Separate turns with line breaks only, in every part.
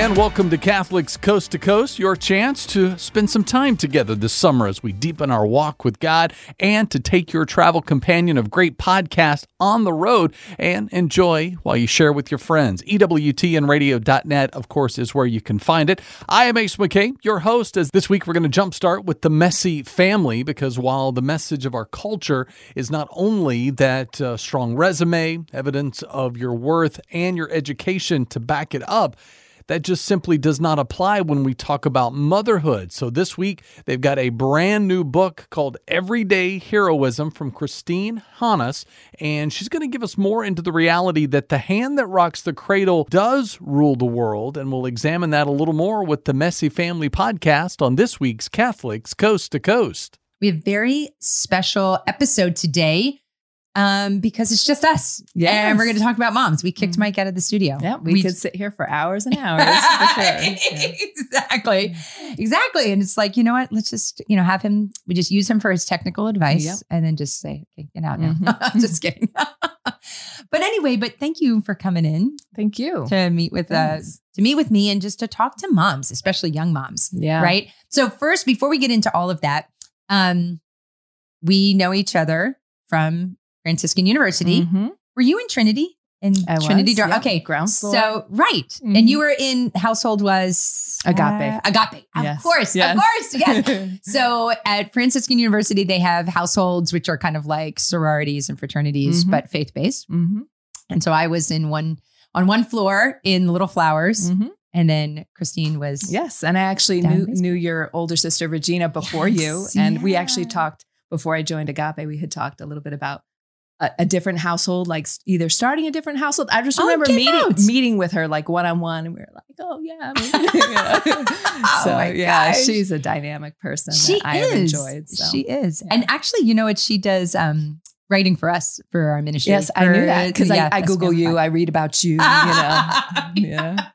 And welcome to Catholics Coast to Coast, your chance to spend some time together this summer as we deepen our walk with God and to take your travel companion of great podcast on the road and enjoy while you share with your friends. EWTNradio.net, of course, is where you can find it. I am Ace McKay, your host, as this week we're going to jumpstart with the messy family because while the message of our culture is not only that uh, strong resume, evidence of your worth, and your education to back it up, that just simply does not apply when we talk about motherhood. So this week, they've got a brand new book called Everyday Heroism from Christine Hanus, and she's going to give us more into the reality that the hand that rocks the cradle does rule the world. And we'll examine that a little more with the Messy Family podcast on this week's Catholics Coast to Coast.
We have a very special episode today um, because it's just us.
Yes.
And we're going to talk about moms. We kicked Mike out of the studio.
Yeah, we, could sit here for hours and hours for sure. Yeah.
exactly. Exactly. And it's like, you know what? Let's just, you know, have him, we just use him for his technical advice
Yep.
and then just say, okay, get out now.
Mhm.
just kidding. but anyway, but thank you for coming in
Thank you.
to meet with us, to meet with me and just to talk to moms, especially young moms.
Yeah.
Right. So first, before we get into all of that, um, we know each other from Franciscan University.
Mhm.
Were you in Trinity? In
I
Trinity
was,
Dar-
yeah.
Okay.
Ground floor.
So right.
Mhm.
And you were in household was
Agape.
uh, agape. Of
Yes.
course.
Yes.
Of course. Yes. so at Franciscan University, they have households which are kind of like sororities and fraternities,
Mhm.
but faith-based.
Mhm.
And so I was in one on one floor in Little Flowers.
Mhm.
And then Christine was
Yes, and I actually knew knew your older sister Regina before you,
Yes,
and we actually talked before I joined Agape. We had talked a little bit about a, a different household, like either starting a different household. I just
Oh,
remember
get
meeting
out.
meeting with her like one on one, and we were like, "Oh yeah." maybe," you know.
Oh,
so
my
yeah,
gosh.
she's a dynamic person
she
that I
is.
have enjoyed. So.
She is.
Yeah.
And actually, you know what? She does um writing for us for our ministry.
Yes, I knew that because
yeah,
I, I Google you. I read about you, you know. yeah.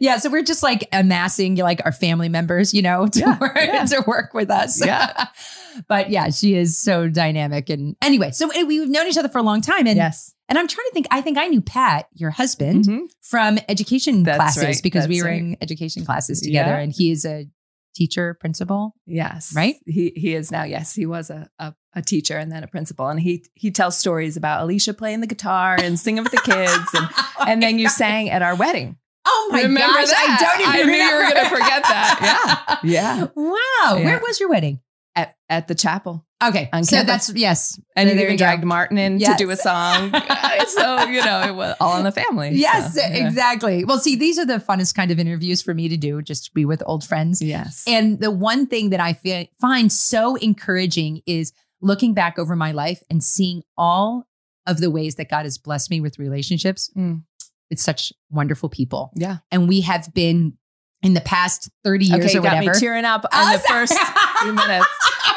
yeah, so we're just like amassing like our family members, you know, to,
Yeah,
work,
yeah.
to work with us.
Yeah.
but yeah, she is so dynamic. And anyway, so eh, we've known each other for a long time. And
yes.
and I'm trying to think, I think I knew Pat, your husband,
Mhm.
from education
That's
classes
right,
because we were
right.
in education classes together. And he is a teacher, principal.
Yes.
Right?
He he is now. Yes, he was a, a a teacher and then a principal, and he he tells stories about Alicia playing the guitar and singing with the kids, and oh and then you sang at our wedding.
Oh my
Remember
gosh, I don't even
I knew you were gonna forget that. Yeah yeah.
Wow.
Yeah.
Where was your wedding?
At at the chapel,
Okay.
On
so
campus.
that's yes.
and
So
you even
we go.
dragged Martin in
Yes.
to do a song. so you know it was all in the family.
Yes,
So, yeah.
exactly. Well, see, these are the funnest kind of interviews for me to do, just to be with old friends.
Yes.
And the one thing that I fi- find so encouraging is looking back over my life and seeing all of the ways that God has blessed me with relationships
Mm.
with such wonderful people.
yeah.
And we have been in the past 30 years
Okay,
or
got
whatever.
me tearing up
Oh,
on the
sorry.
first few minutes.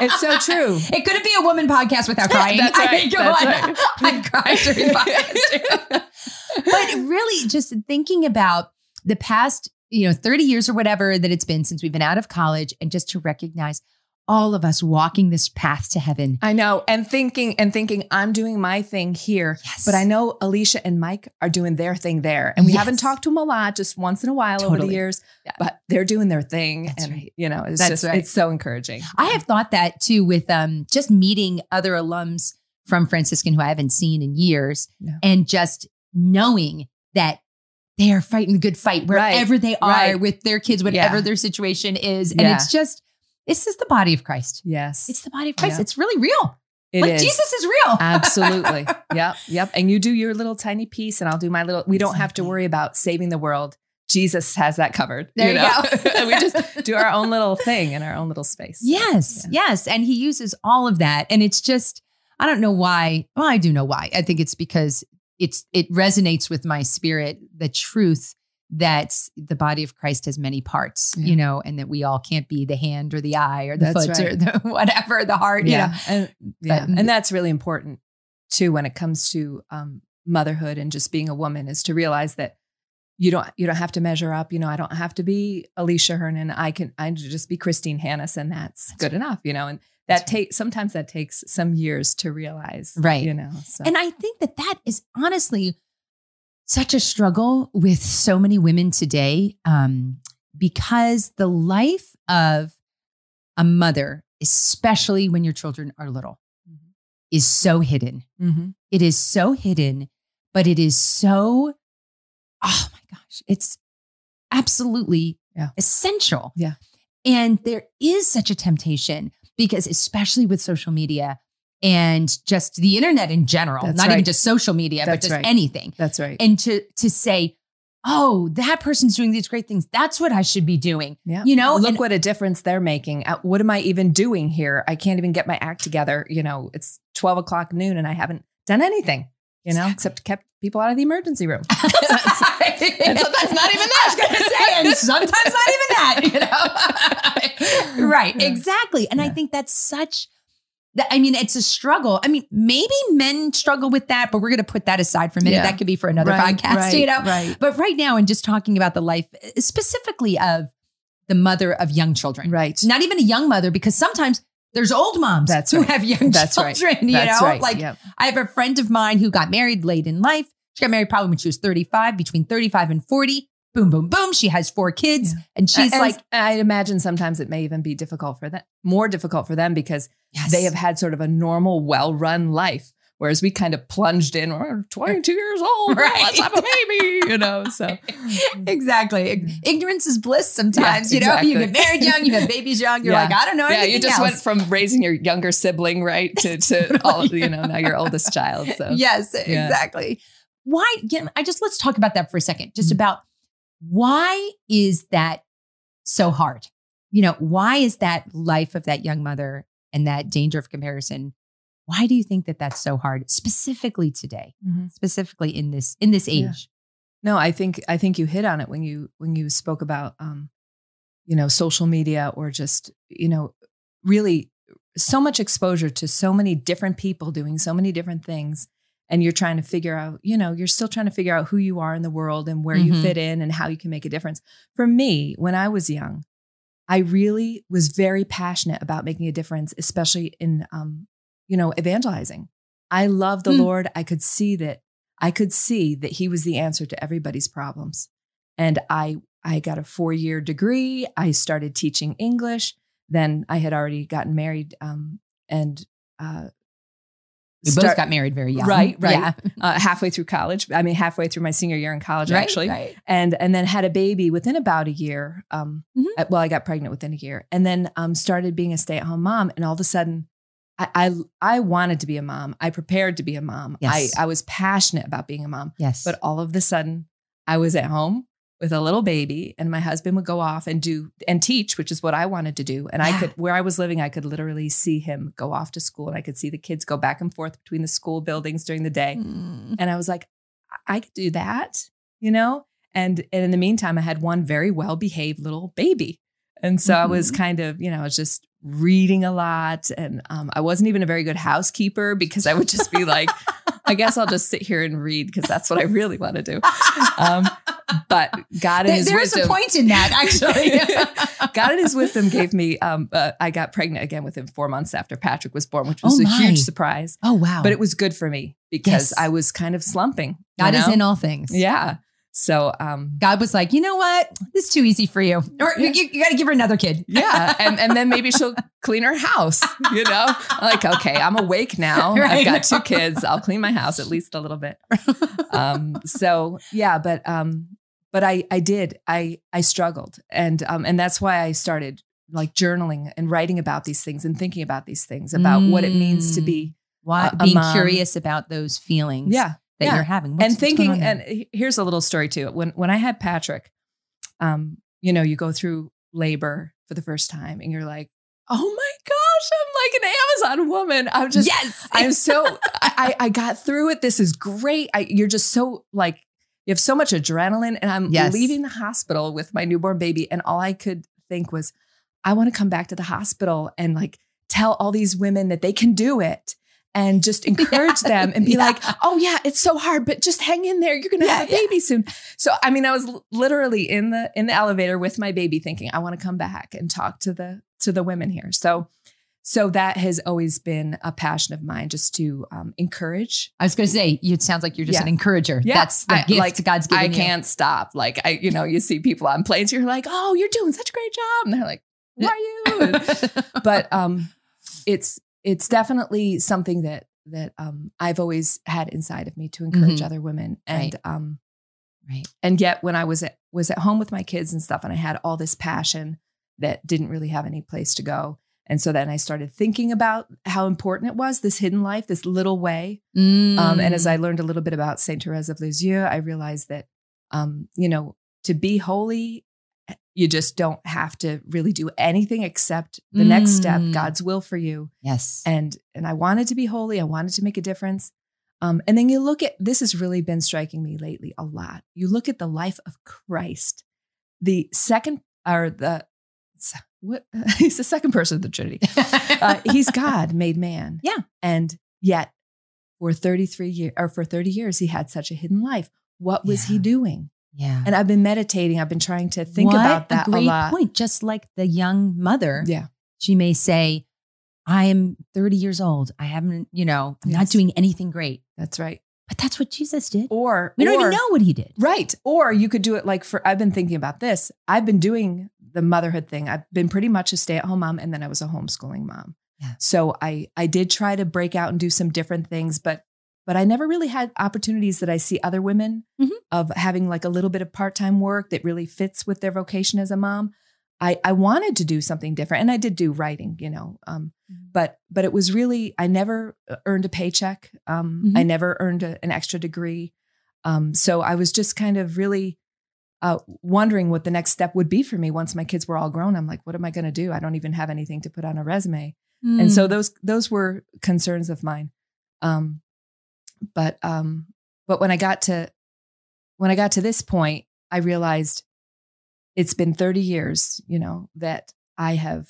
It's so true.
It couldn't be a woman podcast without crying.
That's
I
right,
think
that's
on.
right.
I cried during podcast. but really, just thinking about the past, you know, 30 years or whatever that it's been since we've been out of college, and just to recognize all of us walking this path to heaven.
I know, and thinking and thinking, I'm doing my thing here,
Yes.
but I know Alicia and Mike are doing their thing there, and we
Yes.
haven't talked to them a lot, just once in a while over the years.
Yeah.
But they're doing their thing,
That's
and
right.
you know, it's
That's
just
right.
it's so encouraging.
I have thought that too with um, just meeting other alums from Franciscan who I haven't seen in years and just knowing that they are fighting the good fight
Right.
wherever they are
Right.
with their kids, whatever
Yeah.
their situation is. And
Yeah.
it's just, this is the body of Christ.
Yes,
It's the body of Christ.
Yeah.
It's really real.
it
like
is.
Jesus is real.
Absolutely. yep. Yep. And you do your little tiny piece, and I'll do my little. We don't have to worry about saving the world. Jesus has that covered.
There you
know?
go.
and we just do our own little thing in our own little space.
Yes, yes. And he uses all of that. And it's just, I don't know why. Well, I do know why. I think it's because it's it resonates with my spirit, the truth that the body of Christ has many parts,
Yeah.
you know, and that we all can't be the hand or the eye or the
That's
foot or the whatever, the heart, you know.
and yeah,
But-
and that's really important too when it comes to um, motherhood and just being a woman is to realize that you don't you don't have to measure up. You know, I don't have to be Alicia Hernon. I can I just be Christine Hanus, and that's, good enough. You know, and
That's
that takes sometimes that takes some years to realize.
Right.
You know. So.
And I think that that is honestly such a struggle with so many women today um, because the life of a mother, especially when your children are little,
Mhm.
is so hidden.
Mhm.
It is so hidden, but it is so, oh my gosh, it's absolutely
Yeah.
essential.
Yeah.
And there is such a temptation because, especially with social media and just the internet in general,
That's
not even just social media, but just
right.
anything.
That's right.
And to to say, oh, that person's doing these great things. That's what I should be doing.
Yeah.
You know,
look
and-
what a difference they're making. Uh, What am I even doing here? I can't even get my act together. You know, it's 12 o'clock noon and I haven't done anything, you know, except kept people out of the emergency room.
and
sometimes not even that.
I was going to say, and sometimes not even that, you know? right,
Yeah.
exactly. And I think that's such, I mean, it's a struggle. I mean, maybe men struggle with that, but we're going to put that aside for a minute.
Yeah.
That could be for another
Right,
podcast,
right,
you know?
Right.
But right now, and just talking about the life uh, specifically of the mother of young children,
Right.
not even a young mother, because sometimes there's old moms
That's
who
right.
have young
That's right.
children, you
That's
know?
right.
Like,
Yep.
I have a friend of mine who got married late in life. She got married probably when she was 35, between 35 and 40. Boom, boom, boom. She has four kids.
Yeah.
And she's
And
like,
I imagine sometimes it may even be difficult for them, more difficult for them because
yes.
they have had sort of a normal, well run life. Whereas we kind of plunged in, we're 22 years old,
Right.
let's have a baby, you know. So
exactly. Ignorance is bliss sometimes.
Yeah,
you know, you get married young, you have babies young. You're
Yeah.
like, I don't know
yeah, you just
else.
went from raising your younger sibling, right, to to all you know now your oldest child. So
Yes, exactly. Why? Know, I just let's talk about that for a second. Just
Mhm.
about why is that so hard? You know, why is that life of that young mother and that danger of comparison? Why do you think that that's so hard, specifically today,
Mhm.
specifically in this in this
Yeah.
age?
No, I think I think you hit on it when you when you spoke about um, you know, social media or just, you know, really so much exposure to so many different people doing so many different things. And you're trying to figure out, you know, you're still trying to figure out who you are in the world and where
Mhm.
you fit in and how you can make a difference. For me, when I was young, I really was very passionate about making a difference, especially in um, you know, evangelizing. I love the
Hmm.
Lord. I could see that I could see that he was the answer to everybody's problems. And I I got a 4-year degree. I started teaching English. Then I had already gotten married um, and uh,
We
start-
both got married very young,
Right, right.
Yeah.
uh, halfway through college. I mean, halfway through my senior year in college,
Right,
actually
right.
and and then had a baby within about a year. Um,
Mhm.
uh, well, I got pregnant within a year, and then um, started being a stay at home mom. And all of a sudden, I, I I wanted to be a mom. I prepared to be a mom.
Yes.
I I was passionate about being a mom.
Yes,
But all of a sudden, I was at home with a little baby, and my husband would go off and do and teach, which is what I wanted to do. And I could, where I was living, I could literally see him go off to school, and I could see the kids go back and forth between the school buildings during the day.
Mm.
And I was like, I could do that, you know? And, and in the meantime, I had one very well behaved little baby. And so I was
Mhm.
kind of, you know, I was just reading a lot. And um, I wasn't even a very good housekeeper because I would just be like, I guess I'll just sit here and read because that's what I really want to do. Um, but God in
There-
his
there's
wisdom.
a point in that, actually.
God in his wisdom gave me, um, uh, I got pregnant again within four months after Patrick was born, which was
Oh
a huge surprise.
oh wow!
But it was good for me because
Yes.
I was kind of slumping.
God is in all things.
Yeah. So, um,
God was like, you know what? This is too easy for you. Or
Yeah.
you, you got to give her another kid.
yeah. And, and then maybe she'll clean her house, you know? Like, okay, I'm awake now.
Right.
I've got two kids. I'll clean my house at least a little bit. Um, so yeah, but, um, but I, I did, I, I struggled. And, um, and that's why I started like journaling and writing about these things and thinking about these things about what it means to be,
Why,
A- a
being
mom.
curious about those feelings
yeah,
that
yeah.
you're having. What's-
and thinking and here's a little story too when when i had patrick um you know you go through labor for the first time and you're like oh my gosh i'm like an amazon woman i'm just
yes,
i'm so I, I got through it this is great I, you're just so like you have so much adrenaline and i'm
Yes.
leaving the hospital with my newborn baby and all i could think was i want to come back to the hospital and like tell all these women that they can do it and just encourage them and be
Yeah.
like, oh yeah, it's so hard, but just hang in there. You're gonna have a
Yeah,
baby soon. So I mean, I was literally in the in the elevator with my baby, thinking, I want to come back and talk to the to the women here. So so that has always been a passion of mine, just to um, encourage.
I was going to say, you- it sounds like you're just
Yeah.
an encourager.
Yeah.
That's the
I-
gift
like,
God's given
I can't stop. Like I, you know, you see people on planes, you're like, oh, you're doing such a great job, and they're like, why are you? but um, it's it's definitely something that that um, I've always had inside of me to encourage
Mhm.
other women, and um,
right.
and yet when I was at was at home with my kids and stuff, and I had all this passion that didn't really have any place to go. And so then I started thinking about how important it was, this hidden life, this little way. Um, and as
Mm.
I learned a little bit about Saint Therese of Lisieux, I realized that, um, you know, to be holy, you just don't have to really do anything except the next step,
Mm.
God's will for you.
yes.
And and I wanted to be holy. I wanted to make a difference. Um, and then you look at this has really been striking me lately a lot. You look at the life of Christ, the second or the what he's the second person of the Trinity uh, he's God made man.
Yeah.
And yet for 33 years or for 30 years, he had such a hidden life. What was he doing?
Yeah.
And I've been meditating. I've been trying to think
What
about that
a
a,
great
lot.
point. Just like the young mother,
Yeah.
she may say, I am 30 years old. I haven't, you know, I'm not doing anything great.
That's right.
But that's what Jesus did.
Or
We don't even know what he did.
Right. Or you could do it like for I've been thinking about this. I've been doing the motherhood thing. I've been pretty much a stay-at-home mom and then I was a homeschooling mom.
Yeah.
So I I did try to break out and do some different things, but but I never really had opportunities that I see other women
Mhm.
of having like a little bit of part-time work that really fits with their vocation as a mom. I I wanted to do something different and I did do writing, you know. Um but but it was really I never uh, earned a paycheck. Um,
Mhm.
I never earned a, an extra degree. Um, so I was just kind of really uh, wondering what the next step would be for me once my kids were all grown. I'm like, what am I going to do? I don't even have anything to put on a resume. And
Hmm.
so those those were concerns of mine. Um, but um, but when I got to when I got to this point, I realized it's been 30 years, you know, that I have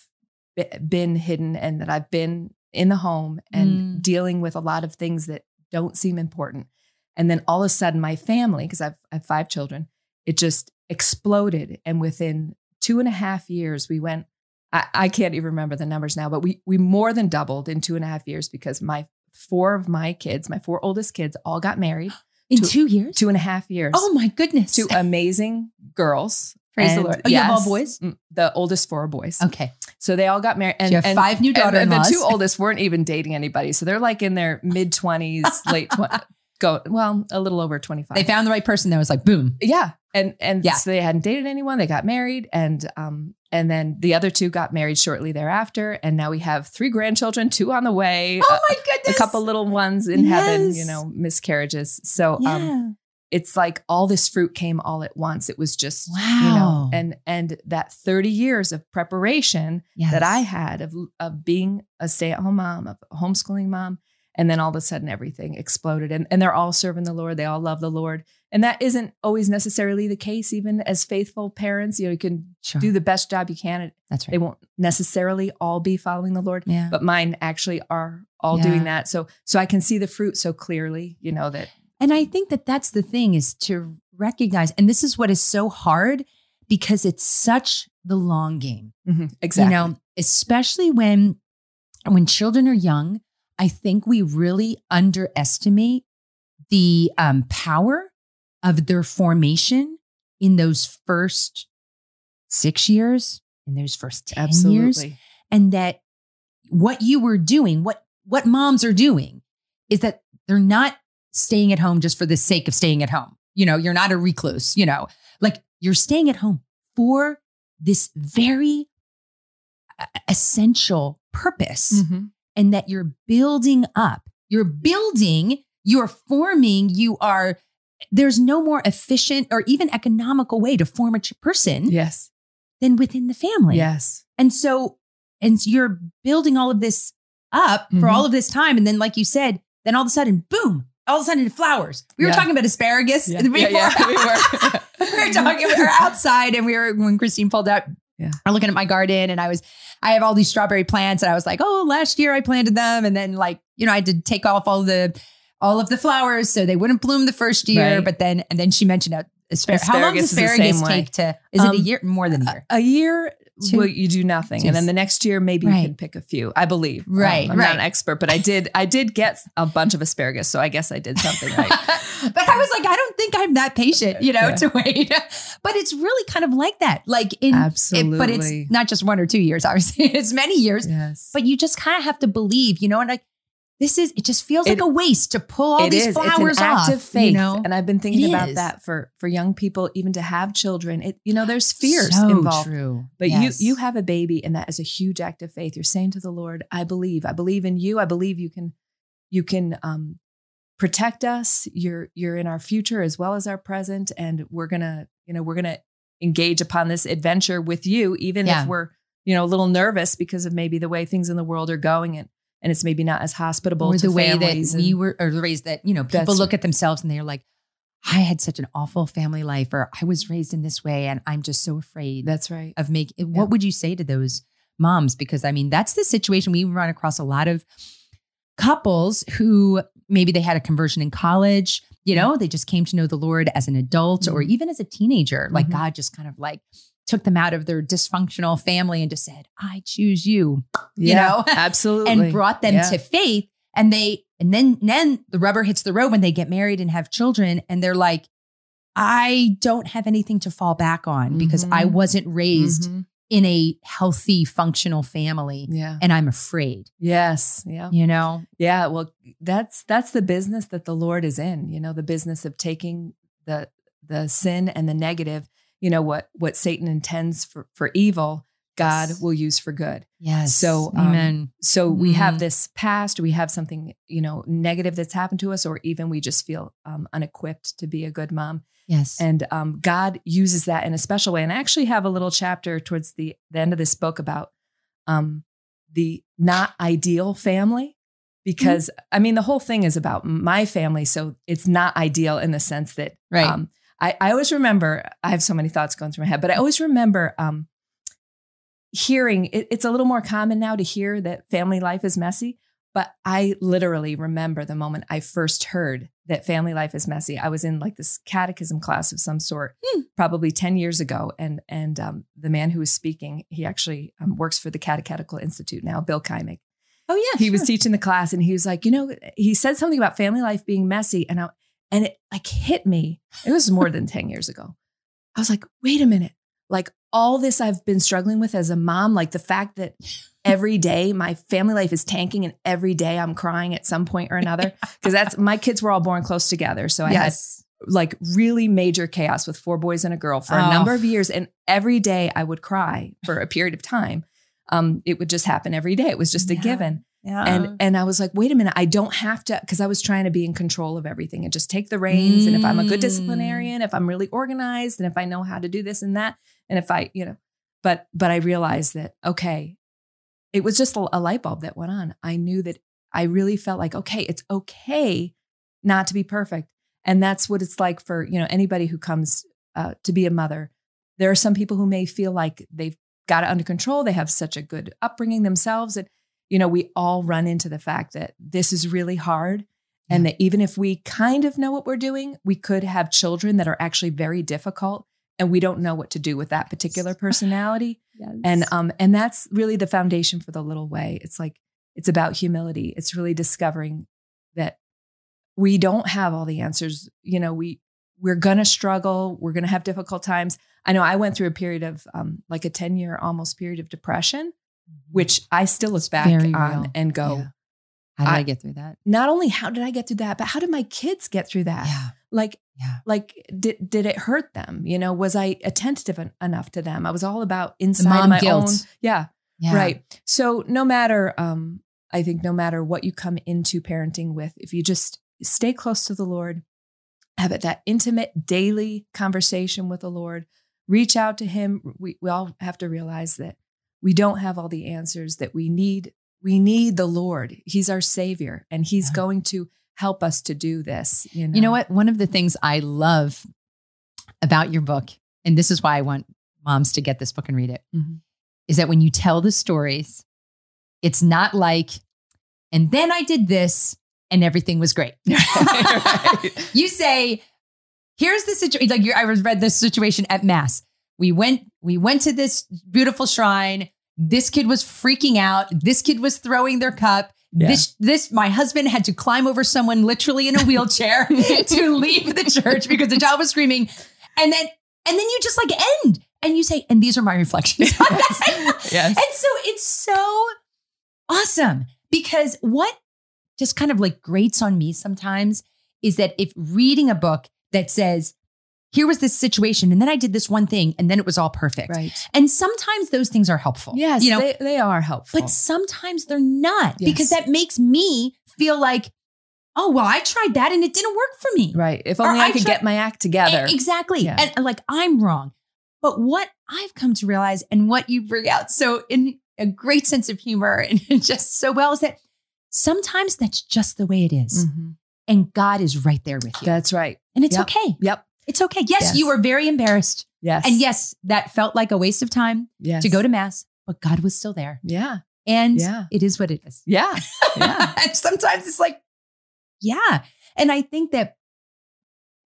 be- been hidden and that I've been in the home and
Mm.
dealing with a lot of things that don't seem important. And then all of a sudden, my family, because I've, I have five children, it just exploded. And within two and a half years, we went. I, I can't even remember the numbers now, but we we more than doubled in two and a half years because my four of my kids, my four oldest kids, all got married.
in
two-
two years?
Two and a half years.
Oh my goodness.
Two amazing girls.
Praise the Lord. Oh, you have all boys?
mm, The oldest four are boys.
Okay.
So they all got married. And
you have
and-
five new
and- and the two oldest weren't even dating anybody. So they're like in their mid 20s, late 20s. Go well, a little over 25.
They found the right person that was like, boom.
yeah. And and
Yeah.
so they hadn't dated anyone. They got married and um and then the other two got married shortly thereafter. And now we have three grandchildren, two on the way,
Oh
a,
my goodness.
a couple little ones in heaven, you know, miscarriages. So
Yeah.
um it's like all this fruit came all at once. It was just you
Wow.
know, and and that 30 years of preparation
Yes.
that I had of of being a stay-at-home mom, of a homeschooling mom, and then all of a sudden everything exploded. And and they're all serving the Lord. They all love the Lord. And that isn't always necessarily the case, even as faithful parents. You know, you can
Sure.
do the best job you can.
That's right.
They won't necessarily all be following the Lord,
Yeah.
but mine actually are all
Yeah.
doing that. So so I can see the fruit so clearly, you know, that
And I think that that's the thing is to recognize, and this is what is so hard because it's such the long game.
exactly.
You know, especially when when children are young, I think we really underestimate the um, power of their formation in those first six years, in those first 10 years.
Absolutely.
and that what you were doing what what moms are doing is that they're not staying at home just for the sake of staying at home you know you're not a recluse you know like you're staying at home for this very uh, essential purpose
Mhm.
and that you're building up you're building you're forming you are there's no more efficient or even economical way to form a person
Yes.
than within the family
Yes.
and so, and so you're building all of this up for
Mhm.
all of this time. And then, like you said, then all of a sudden, boom, all of a sudden it flowers. We were
Yeah.
talking about asparagus
Yeah.
before.
Yeah, we were.
we were talking, we were outside and we were, when Christine pulled up,
Yeah.
I'm looking at my garden and I was, I have all these strawberry plants and I was like, oh, last year I planted them. And then like, you know, I had to take off all the, all of the flowers so they wouldn't bloom the first year.
Right.
But then, and then she mentioned uh, asparagus. How long does
Asparagus is the
asparagus
same way.
take to, is it a
Um,
year? More than a year.
a year
Two-
well, you do nothing, and then the next year maybe you
Right.
can pick a few. I believe. Um,
Right,
I'm
right.
not an expert, but I did. I did get a bunch of asparagus, so I guess I did something right.
but I was like, I don't think I'm that patient, you know,
Yeah.
to wait. But it's really kind of like that. Like in it-
Absolutely.
but it's not just one or two years, obviously. It's many years.
yes.
But you just kind of have to believe, you know, and like this is it just feels like a waste to pull all
It
these
is.
flowers
it's an act
off.
of faith,
You know?
and I've been thinking
It
about that for for young people, even to have children. It you know, there's fears
so
involved.
True.
But
Yes.
you you have a baby, and that is a huge act of faith. You're saying to the Lord, "I believe. I believe in you. I believe you can you can um, protect us. You're you're in our future as well as our present, and we're gonna you know we're gonna engage upon this adventure with you, even
Yeah.
if we're you know a little nervous because of maybe the way things in the world are going, and and it's maybe not as hospitable
or
to
the way that we were, or the ways that you know people look at themselves and they're like, I had such an awful family life, or I was raised in this way, and I'm just so afraid
That's right.
of making.
Yeah.
What would you say to those moms? Because I mean, that's the situation we run across a lot of couples who maybe they had a conversion in college. You know, they just came to know the Lord as an adult or
Mhm.
even as a teenager. Like
Mhm.
God just kind of like took them out of their dysfunctional family and just said, "I choose you." You know?
absolutely,
and brought them
Yeah.
to faith and they and then then the rubber hits the road when they get married and have children and they're like i don't have anything to fall back on because i
Mhm.
wasn't raised
Mhm.
in a healthy functional family
Yeah.
and i'm afraid
Yes. Yeah.
you know
Yeah, well, that's that's the business that the Lord is in. You know, the business of taking the the sin and the negative. You know what what Satan intends for for evil, God
Yes.
will use for good.
yes
So, um,
amen
So we
Mhm.
have this past, we have something you know negative that's happened to us, or even we just feel um, unequipped to be a good mom.
yes
And um, God uses that in a special way. And I actually have a little chapter towards the, the end of this book about um, the not ideal family. Because I mean, the whole thing is about my family. So it's not ideal in the sense that
right
um, I, I always remember, I have so many thoughts going through my head, but I always remember um, hearing it, it's a little more common now to hear that family life is messy. But I literally remember the moment I first heard that family life is messy. I was in like this catechism class of some sort,
Hmm.
probably 10 years ago. And and um, the man who was speaking, he actually um, works for the Catechetical Institute now, Bill Keimig
oh yeah
he was teaching the class and he was like, you know, he said something about family life being messy. And I, and it like hit me. It was more than 10 years ago. I was like, wait a minute. Like all this I've been struggling with as a mom, like the fact that every day my family life is tanking and every day I'm crying at some point or another. Cause that's my kids were all born close together. So I had like really major chaos with four boys and a girl for a
Oh.
number of years. And every day I would cry for a period of time. Um, it would just happen every day. It was just a
Yeah.
given
yeah
and and I was like, wait a minute, I don't have to because I was trying to be in control of everything and just take the reins. And if I'm a good
Mm.
disciplinarian, if I'm really organized, and if I know how to do this and that, and if I, you know, but but I realized that okay, it was just a, a light bulb that went on. I knew that I really felt like okay, it's okay not to be perfect, and that's what it's like for you know anybody who comes uh, to be a mother. There are some people who may feel like they've got it under control. They have such a good upbringing themselves, and you know, we all run into the fact that this is really hard. And that even if we kind of know what we're doing, we could have children that are actually very difficult and we don't know what to do with that particular personality. And um, and that's really the foundation for the little way. It's like it's about humility. It's really discovering that we don't have all the answers. You know, we we're gonna struggle. We're gonna have difficult times. I know I went through a period of um, like a ten year almost period of depression, which I still look back on and go.
Yeah. how did I,
I-
get through that?
Not only how did I get through that, but how did my kids get through that?
yeah.
Like
yeah.
like did did it hurt them? You know was i attentive en- enough to them? I was all about inside my
guilt.
Own yeah,
yeah.
Right. So no matter um i think no matter what you come into parenting with if you just stay close to the lord have it that intimate daily conversation with the lord reach out to him we, we all have to realize that we don't have all the answers that we need we need the lord he's our savior and he's
Yeah.
going to help us to do this you know,
You know what? One of the things I love about your book, and this is why I want moms to get this book and read it, is
Mhm.
that when you tell the stories, it's not like, and then I did this and everything was great.
Right.
You say, here's the situation. Like I read this situation at mass. we went we went to this beautiful shrine. This kid was freaking out. This kid was throwing their cup.
Yeah.
This this my husband had to climb over someone literally in a wheelchair to leave the church because the child was screaming. And then and then you just like end and you say, and these are my reflections. on that.
Yes.
And so it's so awesome because what just kind of like grates on me sometimes is that if reading a book that says, here was this situation, and then I did this one thing, and then it was all perfect.
Right.
And sometimes those things are helpful.
Yes,
You know,
they, they are helpful.
but sometimes they're not
Yes.
because that makes me feel like, oh, well, I tried that and it didn't work for me.
right. If only I,
I
could
try-
get my act together.
Exactly.
Yeah.
And, and, like I'm wrong. But what I've come to realize and what you bring out so in a great sense of humor and just so well is that sometimes that's just the way it is.
Mhm.
And God is right there with you.
That's right.
and it's
Yep.
okay.
Yep.
It's okay. Yes,
Yes.
you were very embarrassed.
Yes.
And yes, that felt like a waste of time
yes.
to go to mass, but God was still there.
Yeah.
And
Yeah.
it is what it is.
Yeah. Yeah.
and sometimes it's like, yeah. And I think that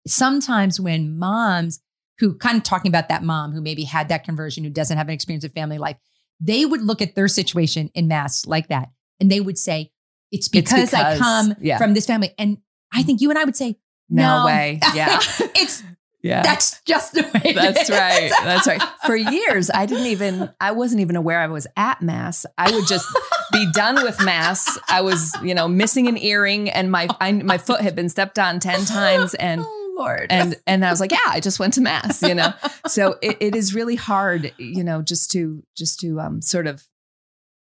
sometimes when moms who kind of talking about that mom who maybe had that conversion, who doesn't have an experience of family life, they would look at their situation in mass like that. And they would say, it's because, I
because,
come
yeah.
from this family. And I mm. think you and I would say,
No,
No.
way. Yeah.
it's
Yeah.
that's just the way it
That's right. That's right. For years, I didn't even, I wasn't even aware I was at Mass. I would just be done with Mass. I was, you know, missing an earring and my, I, my foot had been stepped on 10 times and,
oh Lord.
and, and I was like, yeah, I just went to Mass, you know? So it, it is really hard, you know, just to, just to um, sort of,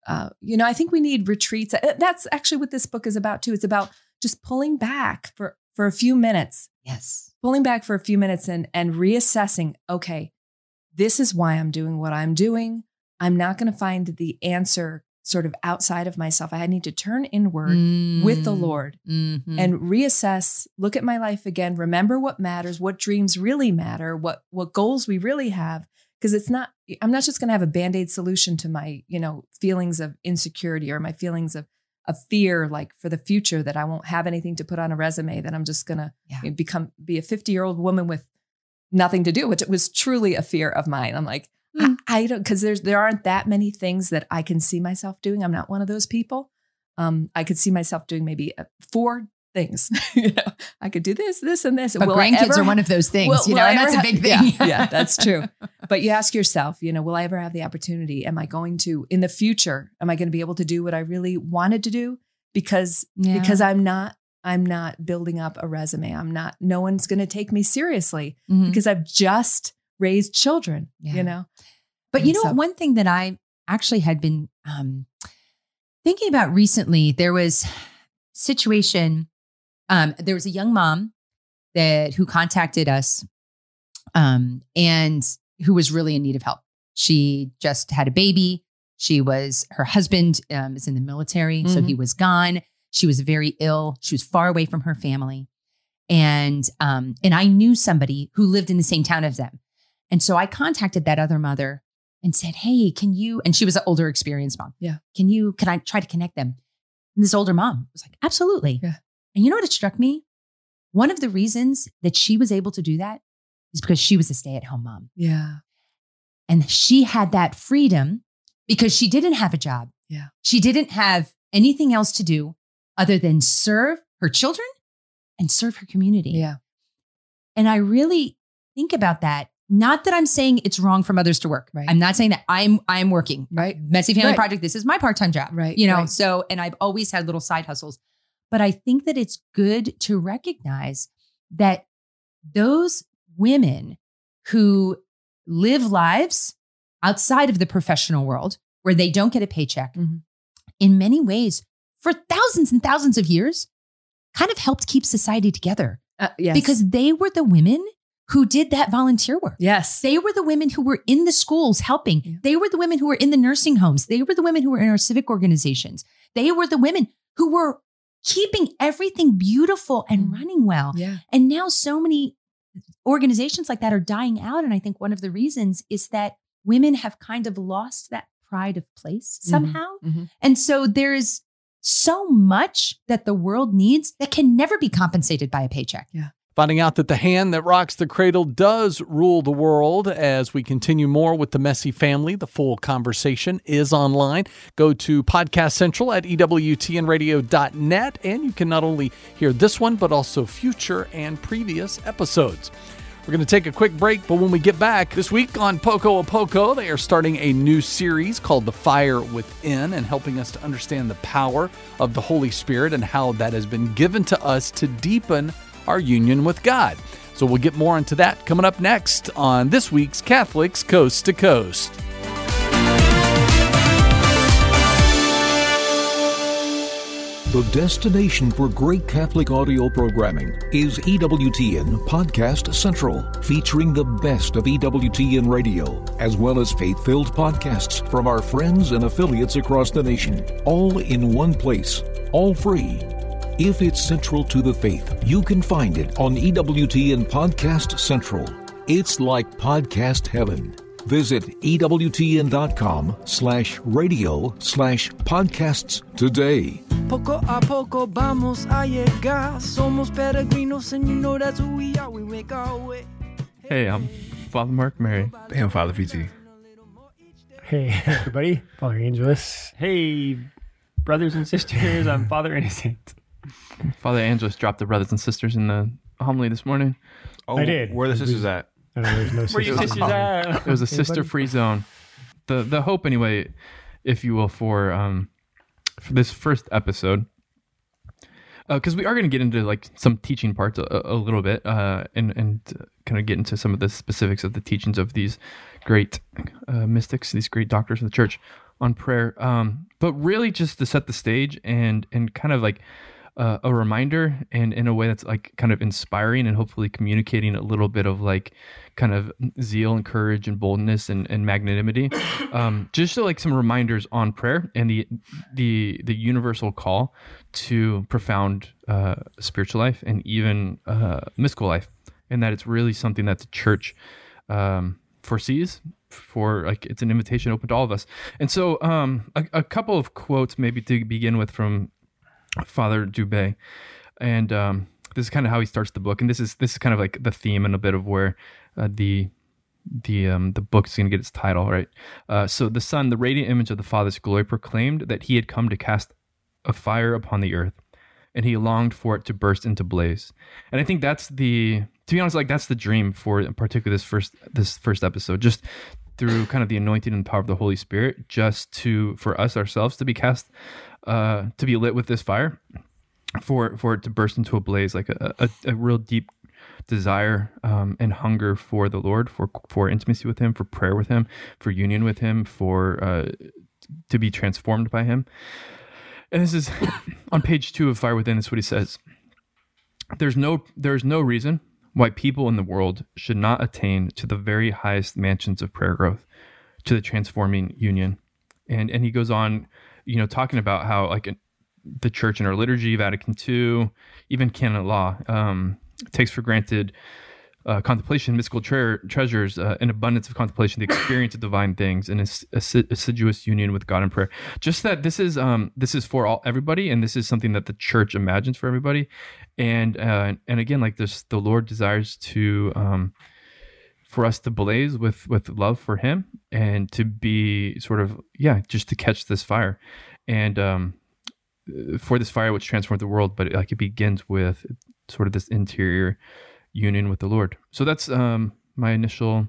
uh, you know, I think we need retreats. Uh, That's actually what this book is about too. It's about just pulling back for, for a few minutes
yes.
pulling back for a few minutes and and reassessing okay this is why i'm doing what i'm doing i'm not going to find the answer sort of outside of myself i need to turn inward with the
Mm.
lord
Mhm.
and reassess look at my life again remember what matters what dreams really matter what what goals we really have because it's not i'm not just going to have a band-aid solution to my you know feelings of insecurity or my feelings of of fear like for the future that i won't have anything to put on a resume that i'm just to
Yeah.
become be a 50 year old woman with nothing to do which it was truly a fear of mine i'm like
Mm.
I, I don't because there's there aren't that many things that i can see myself doing i'm not one of those people um i could see myself doing maybe uh, four things you know i could do this this and this
But
Will
grandkids
ever
are one of those things,
will-
you know, and that's a big thing.
Yeah, yeah, that's true. But you ask yourself, you know, will I ever have the opportunity? Am I going to in the future? Am I going to be able to do what I really wanted to do? Because
Yeah.
because I'm not I'm not building up a resume. I'm not. No one's going to take me seriously
Mhm.
because I've just raised children.
Yeah.
You know.
But you know,
So-
one thing that I actually had been um, thinking about recently, there was situation. Um, there was a young mom that who contacted us, um, and who was really in need of help. She just had a baby. She was her husband um, is in the military, so he was gone. She was very ill. She was far away from her family, and um, and I knew somebody who lived in the same town as them, and so I contacted that other mother and said, Hey, can you? And she was an older, experienced mom.
Yeah.
Can you, can I try to connect them? And this older mom was like, Absolutely.
Yeah.
And you know what it struck me? One of the reasons that she was able to do that is because she was a stay at home mom.
Yeah.
And she had that freedom because she didn't have a job.
Yeah.
She didn't have anything else to do other than serve her children and serve her community.
Yeah.
And I really think about that. Not that I'm saying it's wrong for mothers to work.
Right.
I'm not saying that I'm I'm working.
Right.
Messy Family
Right.
Project, this is my part-time job.
Right,
You know,
right.
so and I've always had little side hustles. But I think that it's good to recognize that those women who live lives outside of the professional world where they don't get a paycheck,
Mhm.
in many ways, for thousands and thousands of years, kind of helped keep society together
Uh, yes.
because they were the women who did that volunteer work.
yes.
They were the women who were in the schools helping.
Yeah.
They were the women who were in the nursing homes. They were the women who were in our civic organizations. They were the women who were keeping everything beautiful and
Mhm.
running well.
yeah.
And now so many organizations like that are dying out. And I think one of the reasons is that women have kind of lost that pride of place somehow.
Mhm.
And so there is so much that the world needs that can never be compensated by a paycheck.
Yeah.
Finding out that the hand that rocks the cradle does rule the world as we continue more with the Messy family. The full conversation is online. Go to Podcast Central at EWTNradio.net and you can not only hear this one, but also future and previous episodes. We're going to take a quick break, but when we get back this week on Poco a Poco, they are starting a new series called The Fire Within and helping us to understand the power of the Holy Spirit and how that has been given to us to deepen our union with God. So we'll get more into that coming up next on this week's Catholics Coast to Coast.
The destination for great Catholic audio programming is EWTN Podcast Central, featuring the best of EWTN radio, as well as faith filled podcasts from our friends and affiliates across the nation, all in one place, all free. If it's central to the faith, you can find it on EWTN Podcast Central. It's like podcast heaven. Visit EWTN.com slash radio slash podcasts today.
Poco a poco vamos a llegar. Somos peregrinos and you know that's who we are. We make our way.
Hey, I'm Father Mark Mary.
And Father PT.
Hey, everybody. Father Angelus.
Hey, brothers and sisters, I'm Father Innocent.
Father Angelus dropped the brothers and sisters in the homily this morning.
Oh,
I did.
Where the sisters at?
I know there's no
Where you
sisters.
sisters at?
It was a sister-free zone. The the hope, anyway, if you will, for um for this first episode, because we are going to get into like some teaching parts a, a little bit, uh, and and kind of get into some of the specifics of the teachings of these great uh, mystics, these great doctors of the church on prayer. Um, but really, just to set the stage and and kind of like uh, a reminder, and in a way that's like kind of inspiring and hopefully communicating a little bit of like kind of zeal and courage and boldness and, and magnanimity. Um, just so like some reminders on prayer and the the the universal call to profound uh, spiritual life and even uh, mystical life, and that it's really something that the church um, foresees for like it's an invitation open to all of us. And so um, a, a couple of quotes maybe to begin with from Father Dubay, and um, this is kind of how he starts the book, and this is this is kind of like the theme and a bit of where uh, the the um, the book is going to get its title, right? Uh, so the Son, the radiant image of the Father's glory, proclaimed that He had come to cast a fire upon the earth, and He longed for it to burst into blaze. And I think that's the, to be honest, like that's the dream for particularly this first this first episode, just through kind of the anointing and power of the Holy Spirit, just to for us ourselves to be cast, uh, to be lit with this fire, for for it to burst into a blaze, like a a, a real deep desire um, and hunger for the Lord, for for intimacy with Him, for prayer with Him, for union with Him, for uh, to be transformed by Him. And this is on page two of Fire Within. This is what he says. There's no there's no reason why people in the world should not attain to the very highest mansions of prayer growth, to the transforming union. And and he goes on, you know, talking about how like the church in our liturgy, Vatican II, even canon law, um, takes for granted uh, contemplation, mystical tre- treasures, uh, an abundance of contemplation, the experience of divine things, and ass- assiduous union with God in prayer. Just that this is um, this is for all everybody, and this is something that the church imagines for everybody. And uh, and again, like this, the Lord desires to um, for us to blaze with with love for Him and to be sort of yeah, just to catch this fire, and um, for this fire which transformed the world. But like it begins with sort of this interior union with the Lord. So that's um, my initial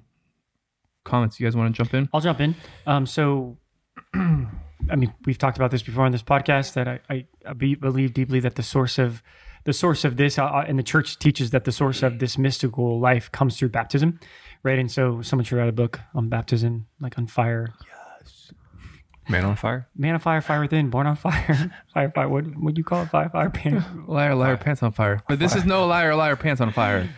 comments. You guys want to jump in?
I'll jump in. Um, so, I mean, we've talked about this before on this podcast that I, I, I be, believe deeply that the source of the source of this, uh, and the church teaches that the source of this mystical life comes through baptism, right? And so, someone should write a book on baptism, like on fire, Yes.
Man on fire?
man on fire, fire within, born on fire, fire, fire. What would you call it? Fire, fire, pan.
Liar, liar, pants on fire. But this is no liar, liar, pants on fire.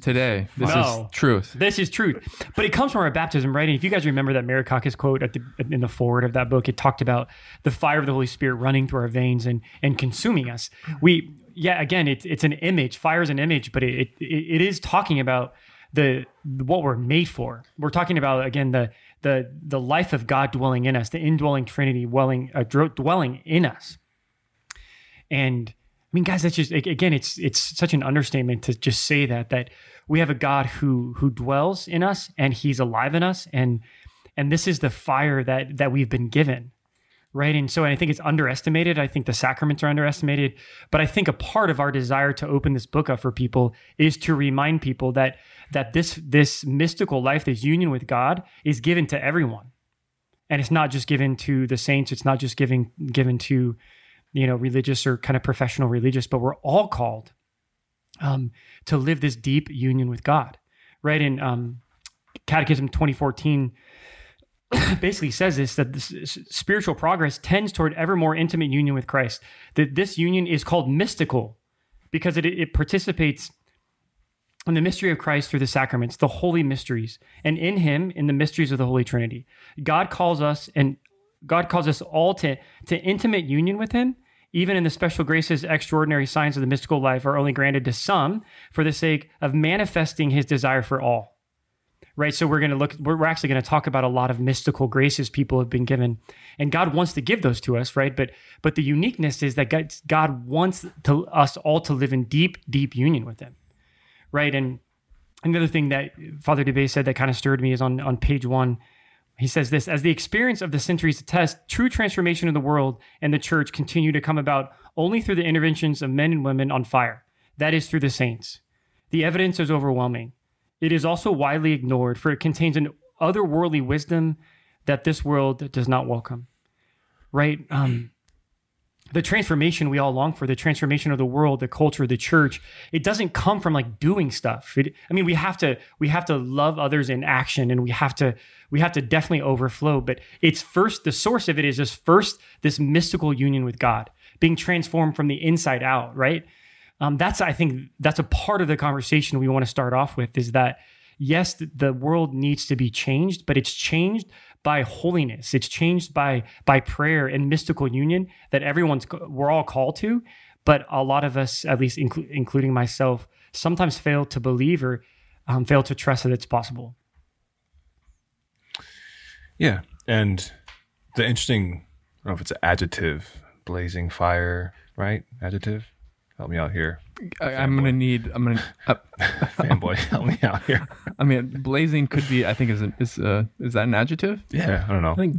Today, this
No.
is truth.
This is truth, but it comes from our baptism, right? And if you guys remember that Marikakis quote at the in the forward of that book, it talked about the fire of the Holy Spirit running through our veins and and consuming us. We, yeah, again, it's it's an image. Fire is an image, but it it, it is talking about the what we're made for. We're talking about again the the the life of God dwelling in us, the indwelling Trinity dwelling uh, dwelling in us, and I mean, guys, that's just again, it's it's such an understatement to just say that that we have a God who who dwells in us and He's alive in us, and and this is the fire that that we've been given, right? And so, and I think it's underestimated. I think the sacraments are underestimated, but I think a part of our desire to open this book up for people is to remind people that that this this mystical life, this union with God, is given to everyone, and it's not just given to the saints. It's not just given given to you know religious or kind of professional religious, but we're all called um, to live this deep union with God, right? In um, Catechism 2014 basically says this that this spiritual progress tends toward ever more intimate union with Christ. That this union is called mystical because it, it participates in the mystery of Christ through the sacraments, the holy mysteries, and in Him in the mysteries of the Holy Trinity. God calls us and God calls us all to to intimate union with Him. Even in the special graces, extraordinary signs of the mystical life are only granted to some for the sake of manifesting His desire for all right? So we're going to look, we're actually going to talk about a lot of mystical graces people have been given, and God wants to give those to us, right? But but the uniqueness is that God, God wants to us all to live in deep, deep union with Him, right? And another thing that Father Dubay said that kind of stirred me is on on page one. He says this as the experience of the centuries attest, true transformation of the world and the church continue to come about only through the interventions of men and women on fire. That is through the saints. The evidence is overwhelming. It is also widely ignored, for it contains an otherworldly wisdom that this world does not welcome. Right? Um, the transformation we all long for, the transformation of the world, the culture, the church, it doesn't come from like doing stuff. It, I mean, we have to we have to love others in action, and we have to we have to definitely overflow. But it's first the source of it is just first this mystical union with God, being transformed from the inside out. Right? Um, that's I think that's a part of the conversation we want to start off with is that yes, the world needs to be changed, but it's changed by holiness. It's changed by by prayer and mystical union that everyone's we're all called to, but a lot of us, at least inclu- including myself, sometimes fail to believe or um, fail to trust that it's possible.
Yeah, and the interesting, I don't know if it's an adjective, blazing fire, right? Adjective. Help me out here.
I, I'm gonna need. I'm gonna. Uh,
Fanboy, help me out here.
I mean, blazing could be. I think is an, is uh is that an adjective?
Yeah, I don't know.
I think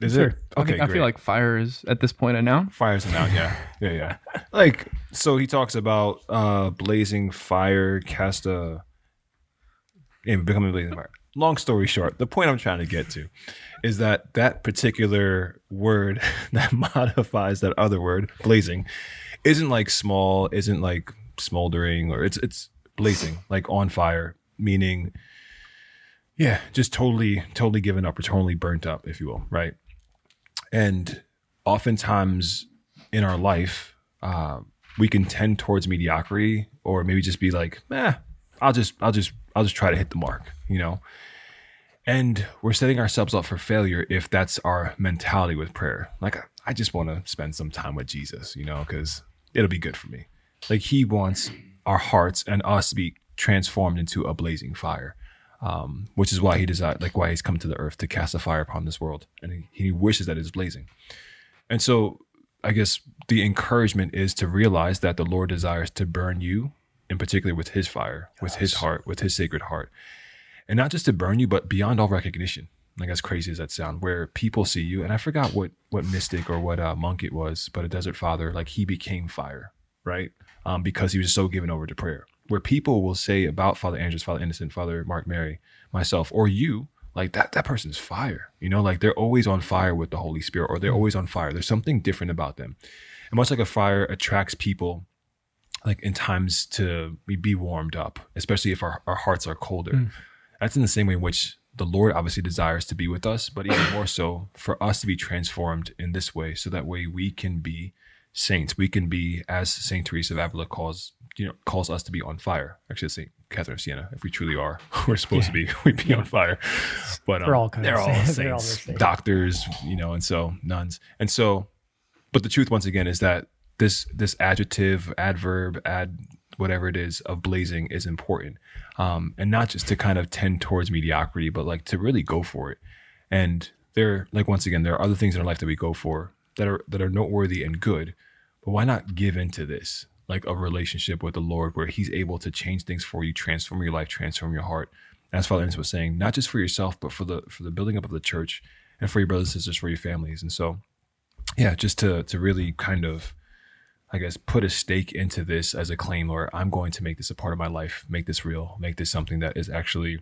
Is
sure.
it?
I,
Okay,
think- I feel like fire is at this point a noun.
Fire's an out, yeah. Yeah, yeah. Like, so he talks about uh blazing fire, cast a yeah, becoming blazing fire. Long story short, the point I'm trying to get to is that that particular word that modifies that other word, blazing, isn't like small, isn't like smoldering, or it's it's blazing, like on fire, meaning yeah, just totally, totally given up or totally burnt up, if you will, right? And oftentimes in our life, uh, we can tend towards mediocrity, or maybe just be like, "Eh, I'll just, I'll just, I'll just try to hit the mark," you know. And we're setting ourselves up for failure if that's our mentality with prayer. Like, I just want to spend some time with Jesus, you know, because it'll be good for me. Like, He wants our hearts and us to be transformed into a blazing fire um, which is why he desired, like why he's come to the earth to cast a fire upon this world, and he, he wishes that it is blazing. And so, I guess the encouragement is to realize that the Lord desires to burn you, in particular with His fire, with His heart, with His sacred heart, and not just to burn you, but beyond all recognition. Like as crazy as that sound, where people see you, and I forgot what what mystic or what uh, monk it was, but a desert father, like he became fire, right? Um, because he was so given over to prayer where people will say about Father Andrews, Father Innocent, Father Mark Mary, myself, or you, like that that person's fire. You know, like they're always on fire with the Holy Spirit, or they're always on fire. There's something different about them. And much like a fire attracts people like in times to be warmed up, especially if our, our hearts are colder. That's in the same way in which the Lord obviously desires to be with us, but even more so for us to be transformed in this way, so that way we can be saints. We can be, as Saint Teresa of Avila calls, you know, calls us to be on fire. Actually, Saint Catherine of Siena, if we truly are, we're supposed to be, we'd be on fire. But um,
all
they're all
saints. They're all
saints, doctors, you know, and so nuns, and so. But the truth, once again, is that this this adjective, adverb, ad whatever it is of blazing is important, um, and not just to kind of tend towards mediocrity, but like to really go for it. And there, like once again, there are other things in our life that we go for that are that are noteworthy and good, but why not give into this like a relationship with the Lord where He's able to change things for you, transform your life, transform your heart. As Father Ernest was saying, not just for yourself, but for the for the building up of the church and for your brothers and sisters, for your families. And so, yeah, just to to really kind of, I guess, put a stake into this as a claim, or I'm going to make this a part of my life, make this real, make this something that is actually,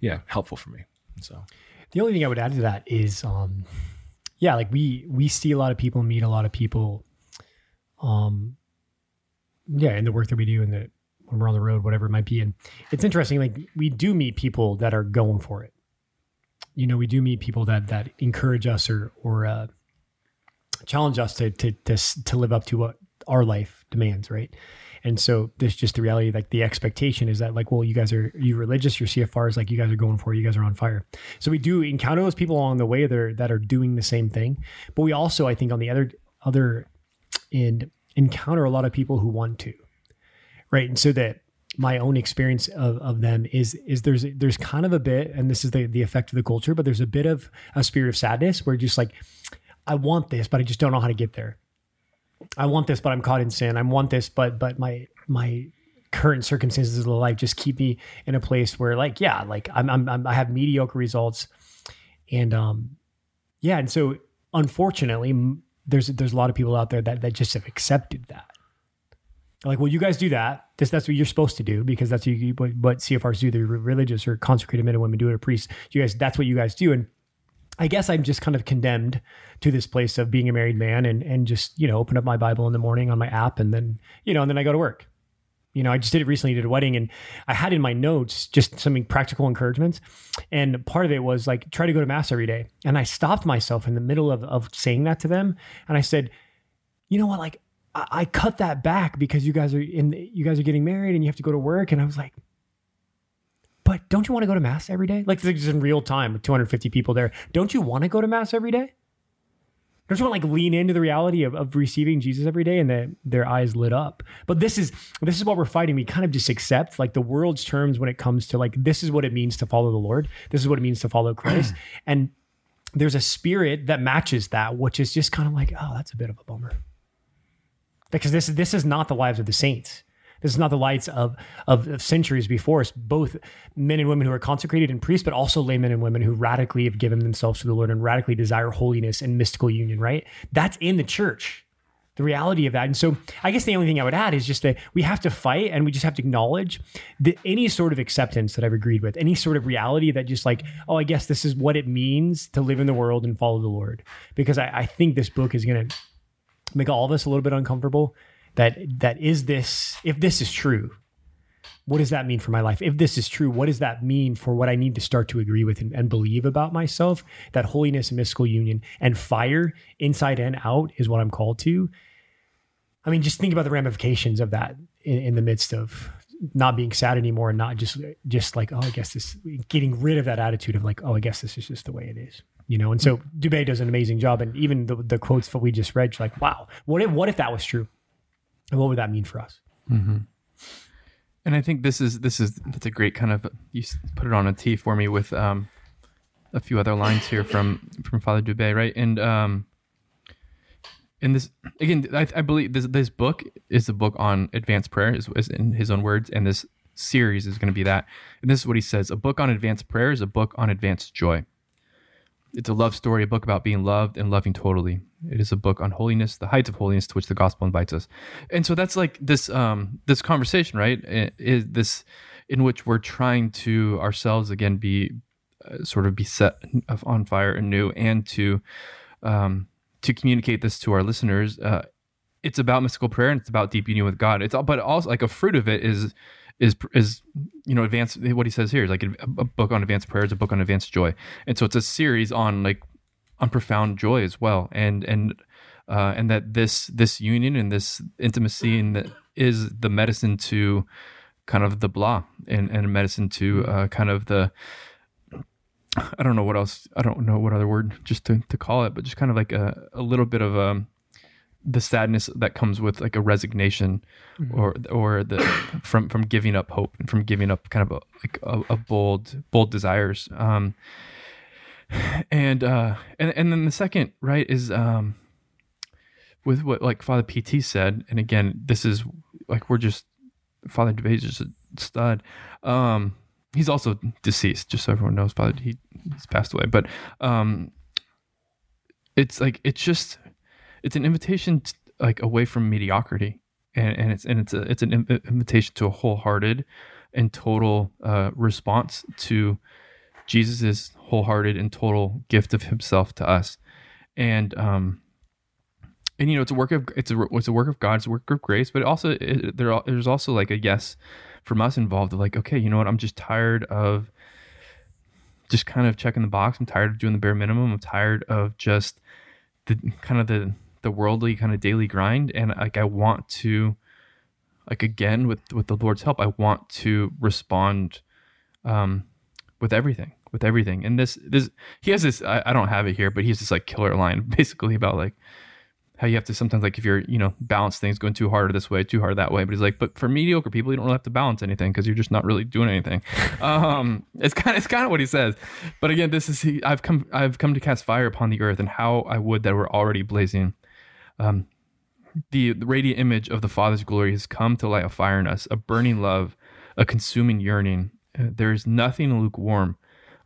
yeah, helpful for me. So,
The only thing I would add to that is, um, yeah, like we we see a lot of people, meet a lot of people, um, yeah, in the work that we do, and the when we're on the road, whatever it might be, and it's interesting. Like we do meet people that are going for it. You know, we do meet people that that encourage us or or uh, challenge us to to to to live up to what our life demands, right? And so this just the reality, like the expectation is that like, well, you guys are you religious, your CFR is like you guys are going for you guys are on fire. So we do encounter those people along the way that are that are doing the same thing. But we also, I think, on the other other end, encounter a lot of people who want to. Right. And so that my own experience of, of them is is there's there's kind of a bit, and this is the the effect of the culture, but there's a bit of a spirit of sadness where just like, I want this, but I just don't know how to get there. I want this, but I'm caught in sin. I want this, but but my my current circumstances of life just keep me in a place where like yeah, like I'm, I'm, I'm I have mediocre results, and um, yeah, and so unfortunately, there's there's a lot of people out there that that just have accepted that. Like, well, you guys do that. This that's what you're supposed to do because that's what, you, what, what CFRs do. They're religious or consecrated men and women do it. Or priests. You guys, that's what you guys do, and I guess I'm just kind of condemned to this place of being a married man and and just you know open up my Bible in the morning on my app and then you know and then I go to work. You know, I just did it recently. Did a wedding and I had in my notes just some practical encouragements, and part of it was like try to go to mass every day. And I stopped myself in the middle of of saying that to them, and I said, you know what, like. I I cut that back because you guys are in. You guys are getting married, and you have to go to work. And I was like, but don't you want to go to mass every day? Like this is in real time with 250 people there. Don't you want to go to mass every day? Don't you want to like lean into the reality of, of receiving Jesus every day and that their eyes lit up? But this is this is what we're fighting. We kind of just accept like the world's terms when it comes to like this is what it means to follow the Lord. This is what it means to follow Christ. and there's a spirit that matches that, which is just kind of like, oh, that's a bit of a bummer. Because this this is not the lives of the saints. This is not the lights of, of, of centuries before us, both men and women who are consecrated and priests, but also laymen and women who radically have given themselves to the Lord and radically desire holiness and mystical union, right? That's in the church, the reality of that. And so I guess the only thing I would add is just that we have to fight and we just have to acknowledge that any sort of acceptance that I've agreed with, any sort of reality that just like, oh, I guess this is what it means to live in the world and follow the Lord. Because I, I think this book is going to make all of us a little bit uncomfortable that that is this if this is true what does that mean for my life? If this is true what does that mean for what i need to start to agree with and, and believe about myself? That holiness and mystical union and fire inside and out is what i'm called to. I mean just think about the ramifications of that in, in the midst of not being sad anymore and not just just like oh i guess this getting rid of that attitude of like oh i guess this is just the way it is you know? And so dubay does an amazing job. And even the, the quotes that we just read like wow what if what if that was true and what would that mean for us
And I think this is this is that's a great kind of you put it on a T for me with um, a few other lines here from from Father Dubay, right? And um, in this again, I, I believe this this book is a book on advanced prayer, is, is in his own words, and this series is going to be that. And this is what he says: a book on advanced prayer is a book on advanced joy. It's a love story, a book about being loved and loving totally. It is a book on holiness, the heights of holiness to which the gospel invites us. And so that's like this um this conversation, right? Is this in which we're trying to ourselves again be uh, sort of be set on fire anew and to um to communicate this to our listeners. Uh, it's about mystical prayer and it's about deep union with God. It's all, but also like a fruit of it is is is you know advanced. What he says here is like a, a book on advanced prayer is a book on advanced joy, and so it's a series on like on profound joy as well, and and uh, and that this this union and this intimacy and that is the medicine to kind of the blah and and medicine to uh, kind of the I don't know what else. I don't know what other word just to, to call it, but just kind of like a, a little bit of um, the sadness that comes with like a resignation or or the from from giving up hope and from giving up kind of a, like a, a bold bold desires. Um, and uh, and and then the second right is um, with what like Father PT said, and again, this is like we're just Father Dubay is just a stud. Um, he's also deceased, just so everyone knows. Father he he's passed away, but um, it's like it's just it's an invitation t like away from mediocrity, and, and it's and it's a it's an in- invitation to a wholehearted and total uh, response to Jesus' wholehearted and total gift of Himself to us, and um, and you know it's a work of it's a it's a work of God, it's a work of grace, but also it, there there's also like a yes from us involved of like okay, you know what, I'm just tired of just kind of checking the box. I'm tired of doing the bare minimum. I'm tired of just the kind of the the worldly kind of daily grind, and like I want to like again with with the Lord's help, I want to respond um, with everything with everything. And this this he has this I, I don't have it here, but he's this like killer line basically about like how you have to sometimes like if you're you know balance things going too hard this way too hard that way but he's like but for mediocre people you don't really have to balance anything because you're just not really doing anything um it's kind of it's kind of what he says but again this is he i've come i've come to cast fire upon the earth and how i would that we're already blazing um the, the radiant image of the father's glory has come to light a fire in us a burning love a consuming yearning Uh, there is nothing lukewarm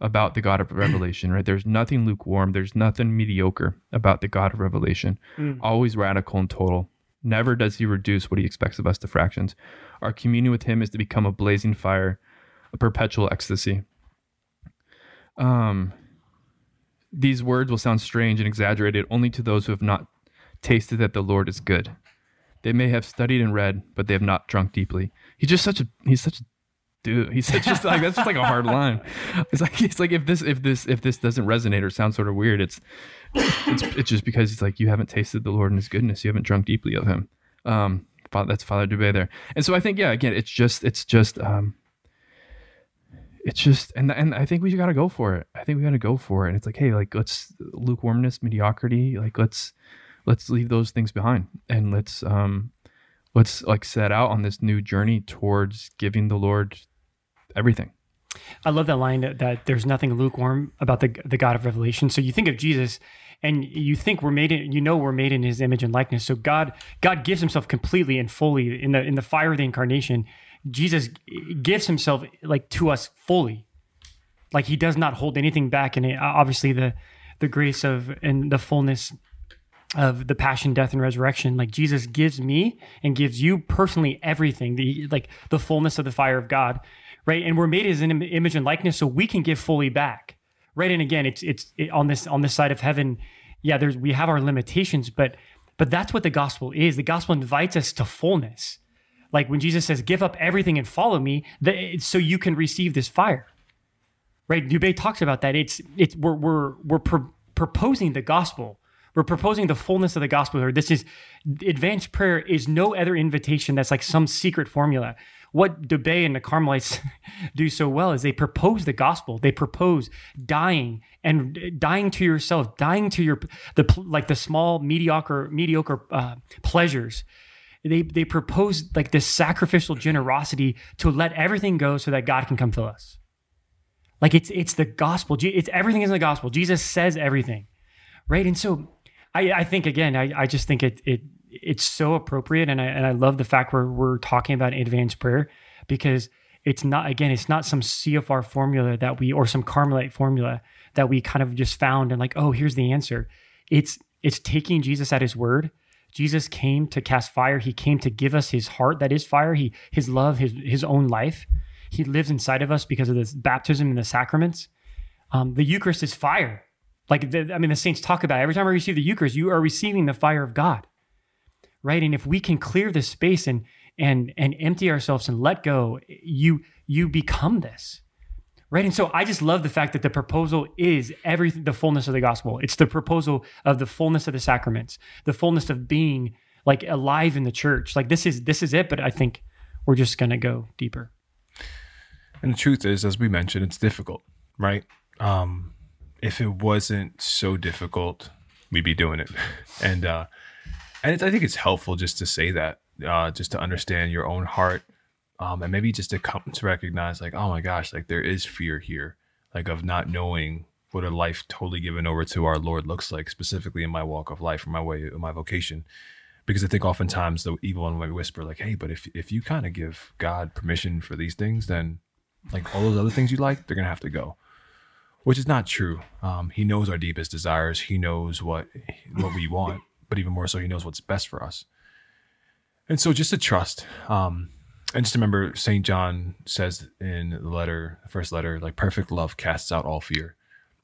about the God of Revelation, right? There's nothing lukewarm. There's nothing mediocre about the God of Revelation.
Mm.
Always radical and total. Never does he reduce what he expects of us to fractions. Our communion with him is to become a blazing fire, a perpetual ecstasy. Um, these words will sound strange and exaggerated only to those who have not tasted that the Lord is good. They may have studied and read, but they have not drunk deeply. He's just such a he's such a dude. He's just like that's just like a hard line. It's like it's like if this if this if this doesn't resonate or sound sort of weird, it's it's it's just because it's like you haven't tasted the Lord and His goodness. You haven't drunk deeply of Him. Um, that's Father Dubay there. And so I think yeah, again, it's just it's just um, it's just and and I think we got to go for it. I think we got to go for it. And it's like hey, like let's lukewarmness, mediocrity, like let's let's leave those things behind and let's um let's like set out on this new journey towards giving the Lord everything.
I love that line that, that there's nothing lukewarm about the the God of Revelation. So you think of Jesus, and you think we're made in, you know, we're made in His image and likeness. So God God gives Himself completely and fully in the in the fire of the incarnation. Jesus gives Himself like to us fully, like He does not hold anything back. And it, obviously the the grace of and the fullness of the passion, death, and resurrection. Like Jesus gives me and gives you personally everything, the like the fullness of the fire of God, right? And we're made as an image and likeness, so we can give fully back, right? And again, it's it's it, on this on this side of heaven. Yeah, there's we have our limitations, but but that's what the gospel is. The gospel invites us to fullness. Like when Jesus says, "Give up everything and follow me," so you can receive this fire. Right? Dubay talks about that. It's it's we're we're we're pro- proposing the gospel we're proposing the fullness of the gospel here. This is advanced prayer is no other invitation that's like some secret formula. What Dubay and the Carmelites do so well is they propose the gospel. They propose dying and dying to yourself, dying to your the like the small mediocre mediocre uh, pleasures. They they propose like this sacrificial generosity to let everything go so that God can come fill us. Like it's it's the gospel. It's everything is in the gospel. Jesus says everything, right? And so I, I think again, I, I just think it it it's so appropriate, and I and I love the fact we're we're talking about advanced prayer because it's not again, it's not some CFR formula that we or some Carmelite formula that we kind of just found and like, oh, here's the answer. It's it's taking Jesus at his word. Jesus came to cast fire. He came to give us his heart that is fire, he his love, his his own life. He lives inside of us because of this baptism and the sacraments. Um, the Eucharist is fire. Like, the, I mean, the saints talk about it. every time we receive the Eucharist, you are receiving the fire of God, right? And if we can clear this space and and and empty ourselves and let go, you you become this, right? And so I just love the fact that the proposal is everything, the fullness of the gospel. It's the proposal of the fullness of the sacraments, the fullness of being like alive in the church. Like this is this is it. But I think we're just gonna go deeper.
And the truth is, as we mentioned, it's difficult, right? Um, if it wasn't so difficult, we'd be doing it. And uh, and I think it's helpful just to say that, uh, just to understand your own heart, um, and maybe just to come to recognize, like, oh my gosh, like there is fear here, like of not knowing what a life totally given over to our Lord looks like, specifically in my walk of life, or my way, in my vocation. Because I think oftentimes the evil one might whisper like, "Hey, but if if you kind of give God permission for these things, then like all those other things you like, they're gonna have to go." Which is not true. Um, he knows our deepest desires. He knows what what we want, but even more so, he knows what's best for us. And so, just to trust, um, and just remember, Saint John says in the letter, the first letter, like perfect love casts out all fear.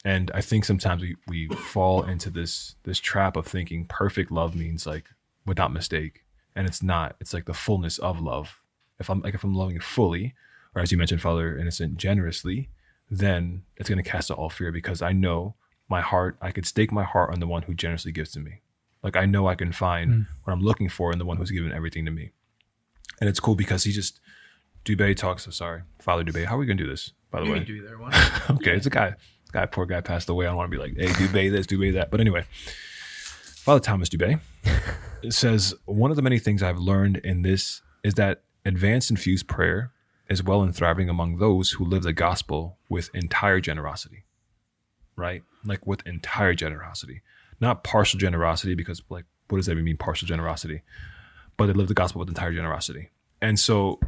And I think sometimes we we fall into this this trap of thinking perfect love means like without mistake, and it's not. It's like the fullness of love. If I'm like if I'm loving fully, or as you mentioned, Father Innocent, generously, then it's going to cast out all fear because I know my heart. I could stake my heart on the one who generously gives to me. Like I know I can find hmm. what I'm looking for in the one who's given everything to me. And it's cool because he just Dubay talks. I'm sorry, Father Dubay. How are we gonna do this? By the
You
way,
can do there one.
okay, it's a guy. Guy, poor guy passed away. I don't want to be like, hey, Dubay this, Dubay that. But anyway, Father Thomas Dubay says one of the many things I've learned in this is that advanced infused prayer is well and thriving among those who live the gospel with entire generosity. Right? Like with entire generosity. Not partial generosity, because like what does that even mean, partial generosity? But they live the gospel with entire generosity. And so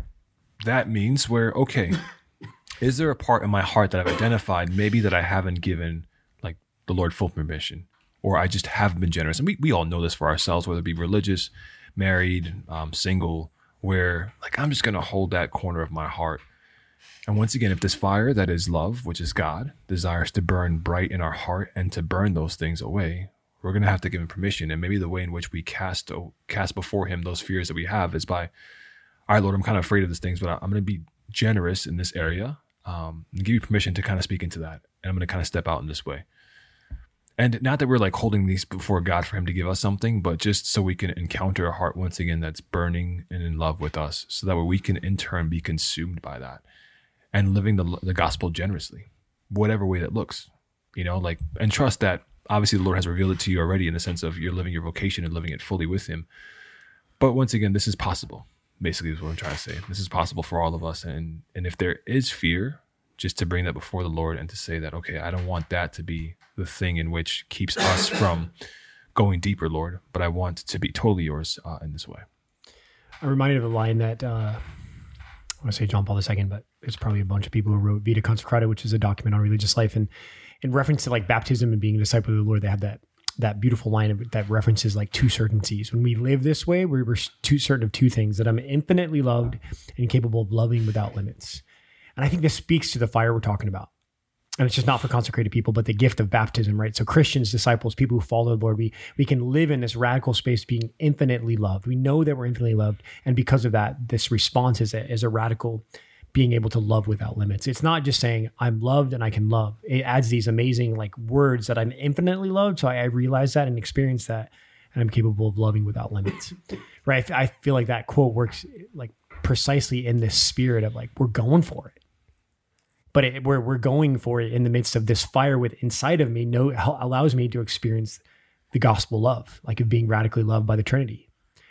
that means where, okay, is there a part in my heart that I've identified maybe that I haven't given like the Lord full permission? Or I just haven't been generous. And we, we all know this for ourselves, whether it be religious, married, um, single, where like I'm just gonna hold that corner of my heart. And once again, if this fire that is love, which is God, desires to burn bright in our heart and to burn those things away, we're gonna have to give him permission. And maybe the way in which we cast cast before him those fears that we have is by, all right, Lord, I'm kind of afraid of these things, but I'm gonna be generous in this area um, and give you permission to kind of speak into that. And I'm gonna kind of step out in this way. And not that we're like holding these before God for Him to give us something, but just so we can encounter a heart once again that's burning and in love with us, so that way we can in turn be consumed by that and living the, the gospel generously, whatever way that looks, you know, like, and trust that obviously the Lord has revealed it to you already in the sense of you're living your vocation and living it fully with Him. But once again, this is possible, basically, is what I'm trying to say. This is possible for all of us. And, and if there is fear, just to bring that before the Lord and to say that, okay, I don't want that to be the thing in which keeps us from going deeper, Lord, but I want to be totally yours uh, in this way.
I'm reminded of a line that uh, I want to say John Paul II, but it's probably a bunch of people who wrote Vita Consecrata, which is a document on religious life. And in reference to like baptism and being a disciple of the Lord, they have that that beautiful line of, that references like two certainties. When we live this way, we're, we're too certain of two things: that I'm infinitely loved and capable of loving without limits. And I think this speaks to the fire we're talking about. And it's just not for consecrated people, but the gift of baptism, right? So Christians, disciples, people who follow the Lord, we we can live in this radical space being infinitely loved. We know that we're infinitely loved. And because of that, this response is a, is a radical being able to love without limits. It's not just saying I'm loved and I can love. It adds these amazing like words that I'm infinitely loved. So I, I realize that and experience that and I'm capable of loving without limits. right. I feel like that quote works like precisely in this spirit of like, we're going for it but it, we're we're going for it in the midst of this fire with inside of me. No, allows me to experience the gospel love, like of being radically loved by the Trinity,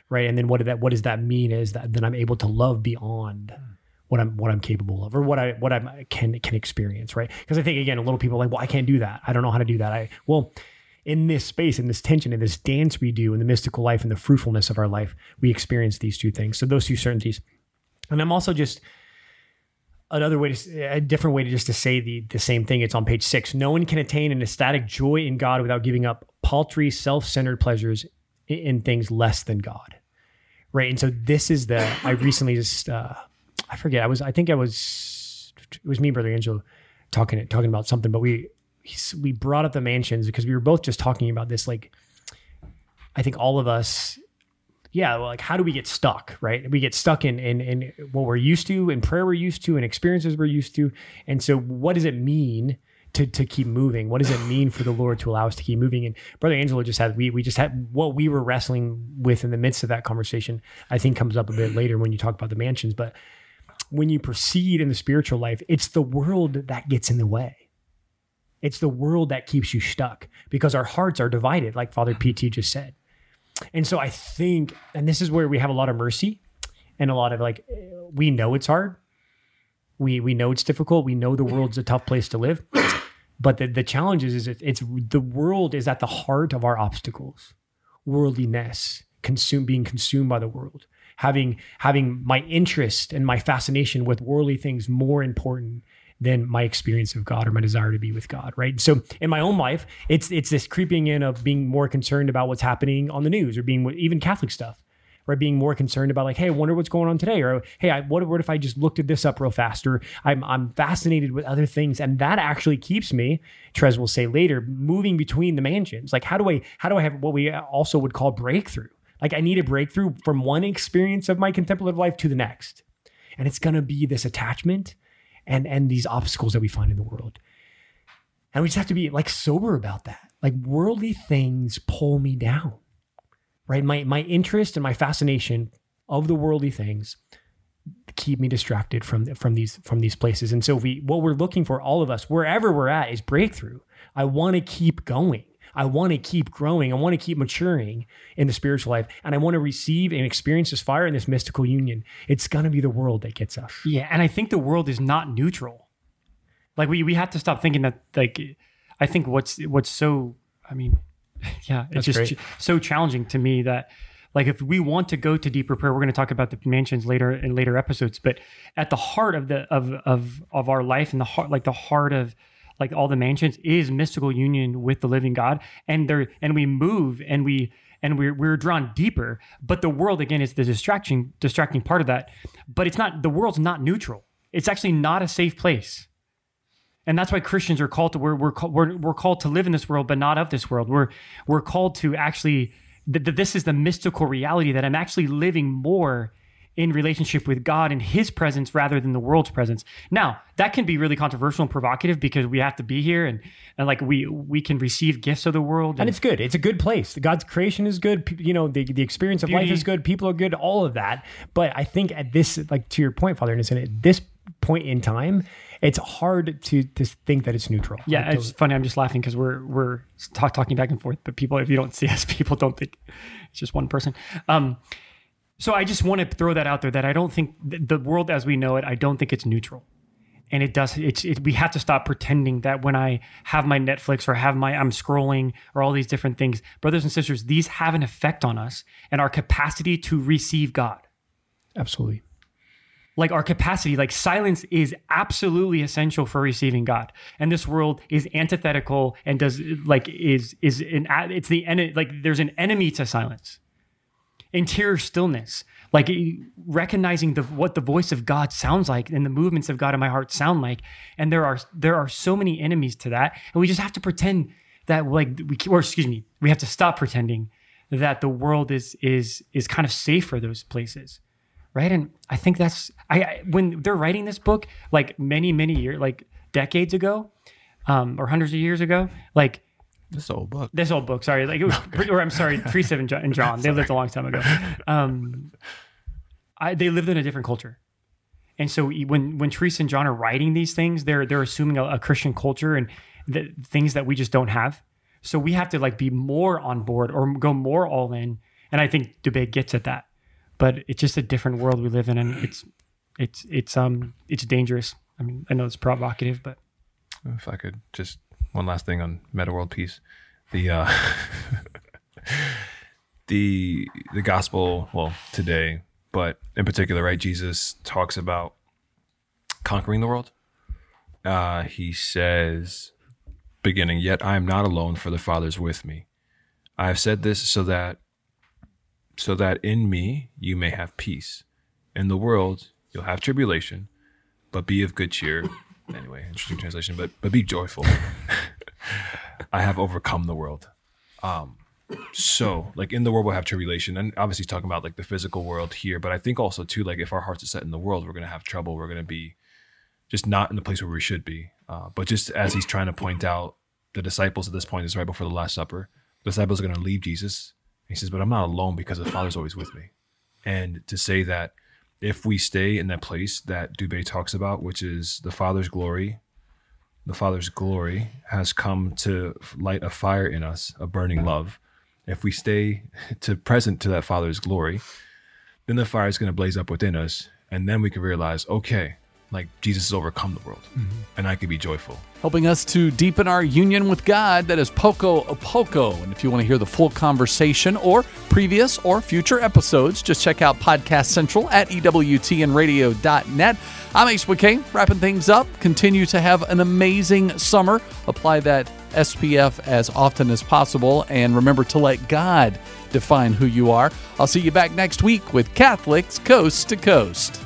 right? And then what did that what does that mean? Is that then I'm able to love beyond what I'm what I'm capable of, or what I what I can can experience, right? Because I think again, a little people like, well, I can't do that. I don't know how to do that. I well. In this space, in this tension, in this dance we do, in the mystical life and the fruitfulness of our life, we experience these two things. So those two certainties, and I'm also just another way to a different way to just to say the the same thing. It's on page 6 no one can attain an ecstatic joy in god without giving up paltry self-centered pleasures in, in things less than god. Right? And so this is the i recently just uh i forget. I was i think i was it was me and brother angelo talking talking about something but we we brought up the mansions because we were both just talking about this like i think all of us yeah, well, like how do we get stuck, right? We get stuck in, in in what we're used to, in prayer we're used to, and experiences we're used to. And so, what does it mean to to keep moving? What does it mean for the Lord to allow us to keep moving? And Brother Angelo just had we we just had what we were wrestling with in the midst of that conversation. I think comes up a bit later when you talk about the mansions, but when you proceed in the spiritual life, it's the world that gets in the way. It's the world that keeps you stuck because our hearts are divided, like Father PT just said. And so I think, and this is where we have a lot of mercy and a lot of like, we know it's hard. We, we know it's difficult. We know the world's a tough place to live. But the, the challenge is, is it, it's the world is at the heart of our obstacles. Worldliness, consume being consumed by the world, having having my interest and my fascination with worldly things more important than my experience of God or my desire to be with God, right? So in my own life, it's it's this creeping in of being more concerned about what's happening on the news or being even Catholic stuff, right? Being more concerned about like, hey, I wonder what's going on today, or hey, I, what, what if I just looked at this up real fast, or I'm I'm fascinated with other things, and that actually keeps me. Trez will say later, moving between the mansions. Like, how do I how do I have what we also would call breakthrough? Like, I need a breakthrough from one experience of my contemplative life to the next, and it's gonna be this attachment and and these obstacles that we find in the world. And we just have to be like sober about that. Like worldly things pull me down. Right? My my interest and my fascination of the worldly things keep me distracted from from these from these places. And so we what we're looking for all of us wherever we're at is breakthrough. I want to keep going. I want to keep growing. I want to keep maturing in the spiritual life. And I want to receive and experience this fire and this mystical union. It's going to be the world that gets us.
Yeah, and I think the world is not neutral. Like we we have to stop thinking that like I think what's what's so I mean, yeah, it's
That's
just
great.
so challenging to me that like if we want to go to deeper prayer, we're going to talk about the mansions later in later episodes, but at the heart of the of of of our life and the heart like the heart of like all the mansions is mystical union with the living God. And there and we move and we and we're we're drawn deeper but the world again is the distraction distracting part of that. But it's not the world's not neutral. It's actually not a safe place. And that's why Christians are called to we're we're, we're we're called to live in this world but not of this world. We're we're called to actually that that this is the mystical reality that I'm actually living more in relationship with God and his presence rather than the world's presence. Now, that can be really controversial and provocative because we have to be here and, and like we we can receive gifts of the world
And it's good. It's a good place. God's creation is good. You know, the, the experience of life is good. People are good. All of that. But I think at this, like to your point, Father Innocent, at this point in time, it's hard to to think that it's neutral.
Yeah,
Like,
it's funny. I'm just laughing because we're we're talk, talking back and forth, but people, if you don't see us, people don't think it's just one person. Um, so I just want to throw that out there that I don't think the world as we know it, I don't think it's neutral, and it does. It's it, we have to stop pretending that when I have my Netflix or have my I'm scrolling or all these different things, brothers and sisters, these have an effect on us and our capacity to receive God
absolutely.
like our capacity like silence is absolutely essential for receiving god and this world is antithetical and does like is is an it's the en- like there's an enemy to silence interior stillness like recognizing the what the voice of god sounds like and the movements of god in my heart sound like. And there are there are so many enemies to that. And we just have to pretend that like we or excuse me we have to stop pretending that the world is is is kind of safe for those places right? And i think that's I, I when they're writing this book like many many years like decades ago um or hundreds of years ago like
This old book.
this old book sorry. Like it was or i'm sorry teresa and john, and john. They lived a long time ago. Um I, they lived in a different culture. And so when when teresa and john are writing these things they're they're assuming a, a christian culture and the things that we just don't have. So we have to like be more on board or go more all in. And i think Dubay gets at that. But it's just a different world we live in and it's it's it's um it's dangerous. I mean i know it's provocative but
If I could just one last thing on Meta World Peace, the uh, the the gospel. Well, today, but in particular, right? Jesus talks about conquering the world. Uh, he says, beginning, "Yet I am not alone, for the Father is with me. I have said this so that so that in me you may have peace. In the world you'll have tribulation, but be of good cheer." Anyway, interesting translation, but but be joyful. I have overcome the world. Um, so like in the world we'll have tribulation, and obviously he's talking about like the physical world here, but I think also too like if our hearts are set in the world, we're gonna have trouble. We're gonna be just not in the place where we should be. Uh, but just as he's trying to point out, the disciples at this point is right before the Last Supper. The disciples are gonna leave Jesus. He says, "But I'm not alone because the Father's always with me." And to say that if we stay in that place that Dubay talks about, which is the Father's glory, the Father's glory has come to light a fire in us, a burning love. If we stay to present to that Father's glory, then the fire is going to blaze up within us, and then we can realize, okay, like Jesus has overcome the world, mm-hmm. and I can be joyful.
helping us to deepen our union with God. That is Poco a Poco. And if you want to hear the full conversation or previous or future episodes, just check out Podcast Central at EWTNradio.net. I'm Ace McKay, wrapping things up. Continue to have an amazing summer. Apply that SPF as often as possible. And remember to let God define who you are. I'll see you back next week with Catholics Coast to Coast.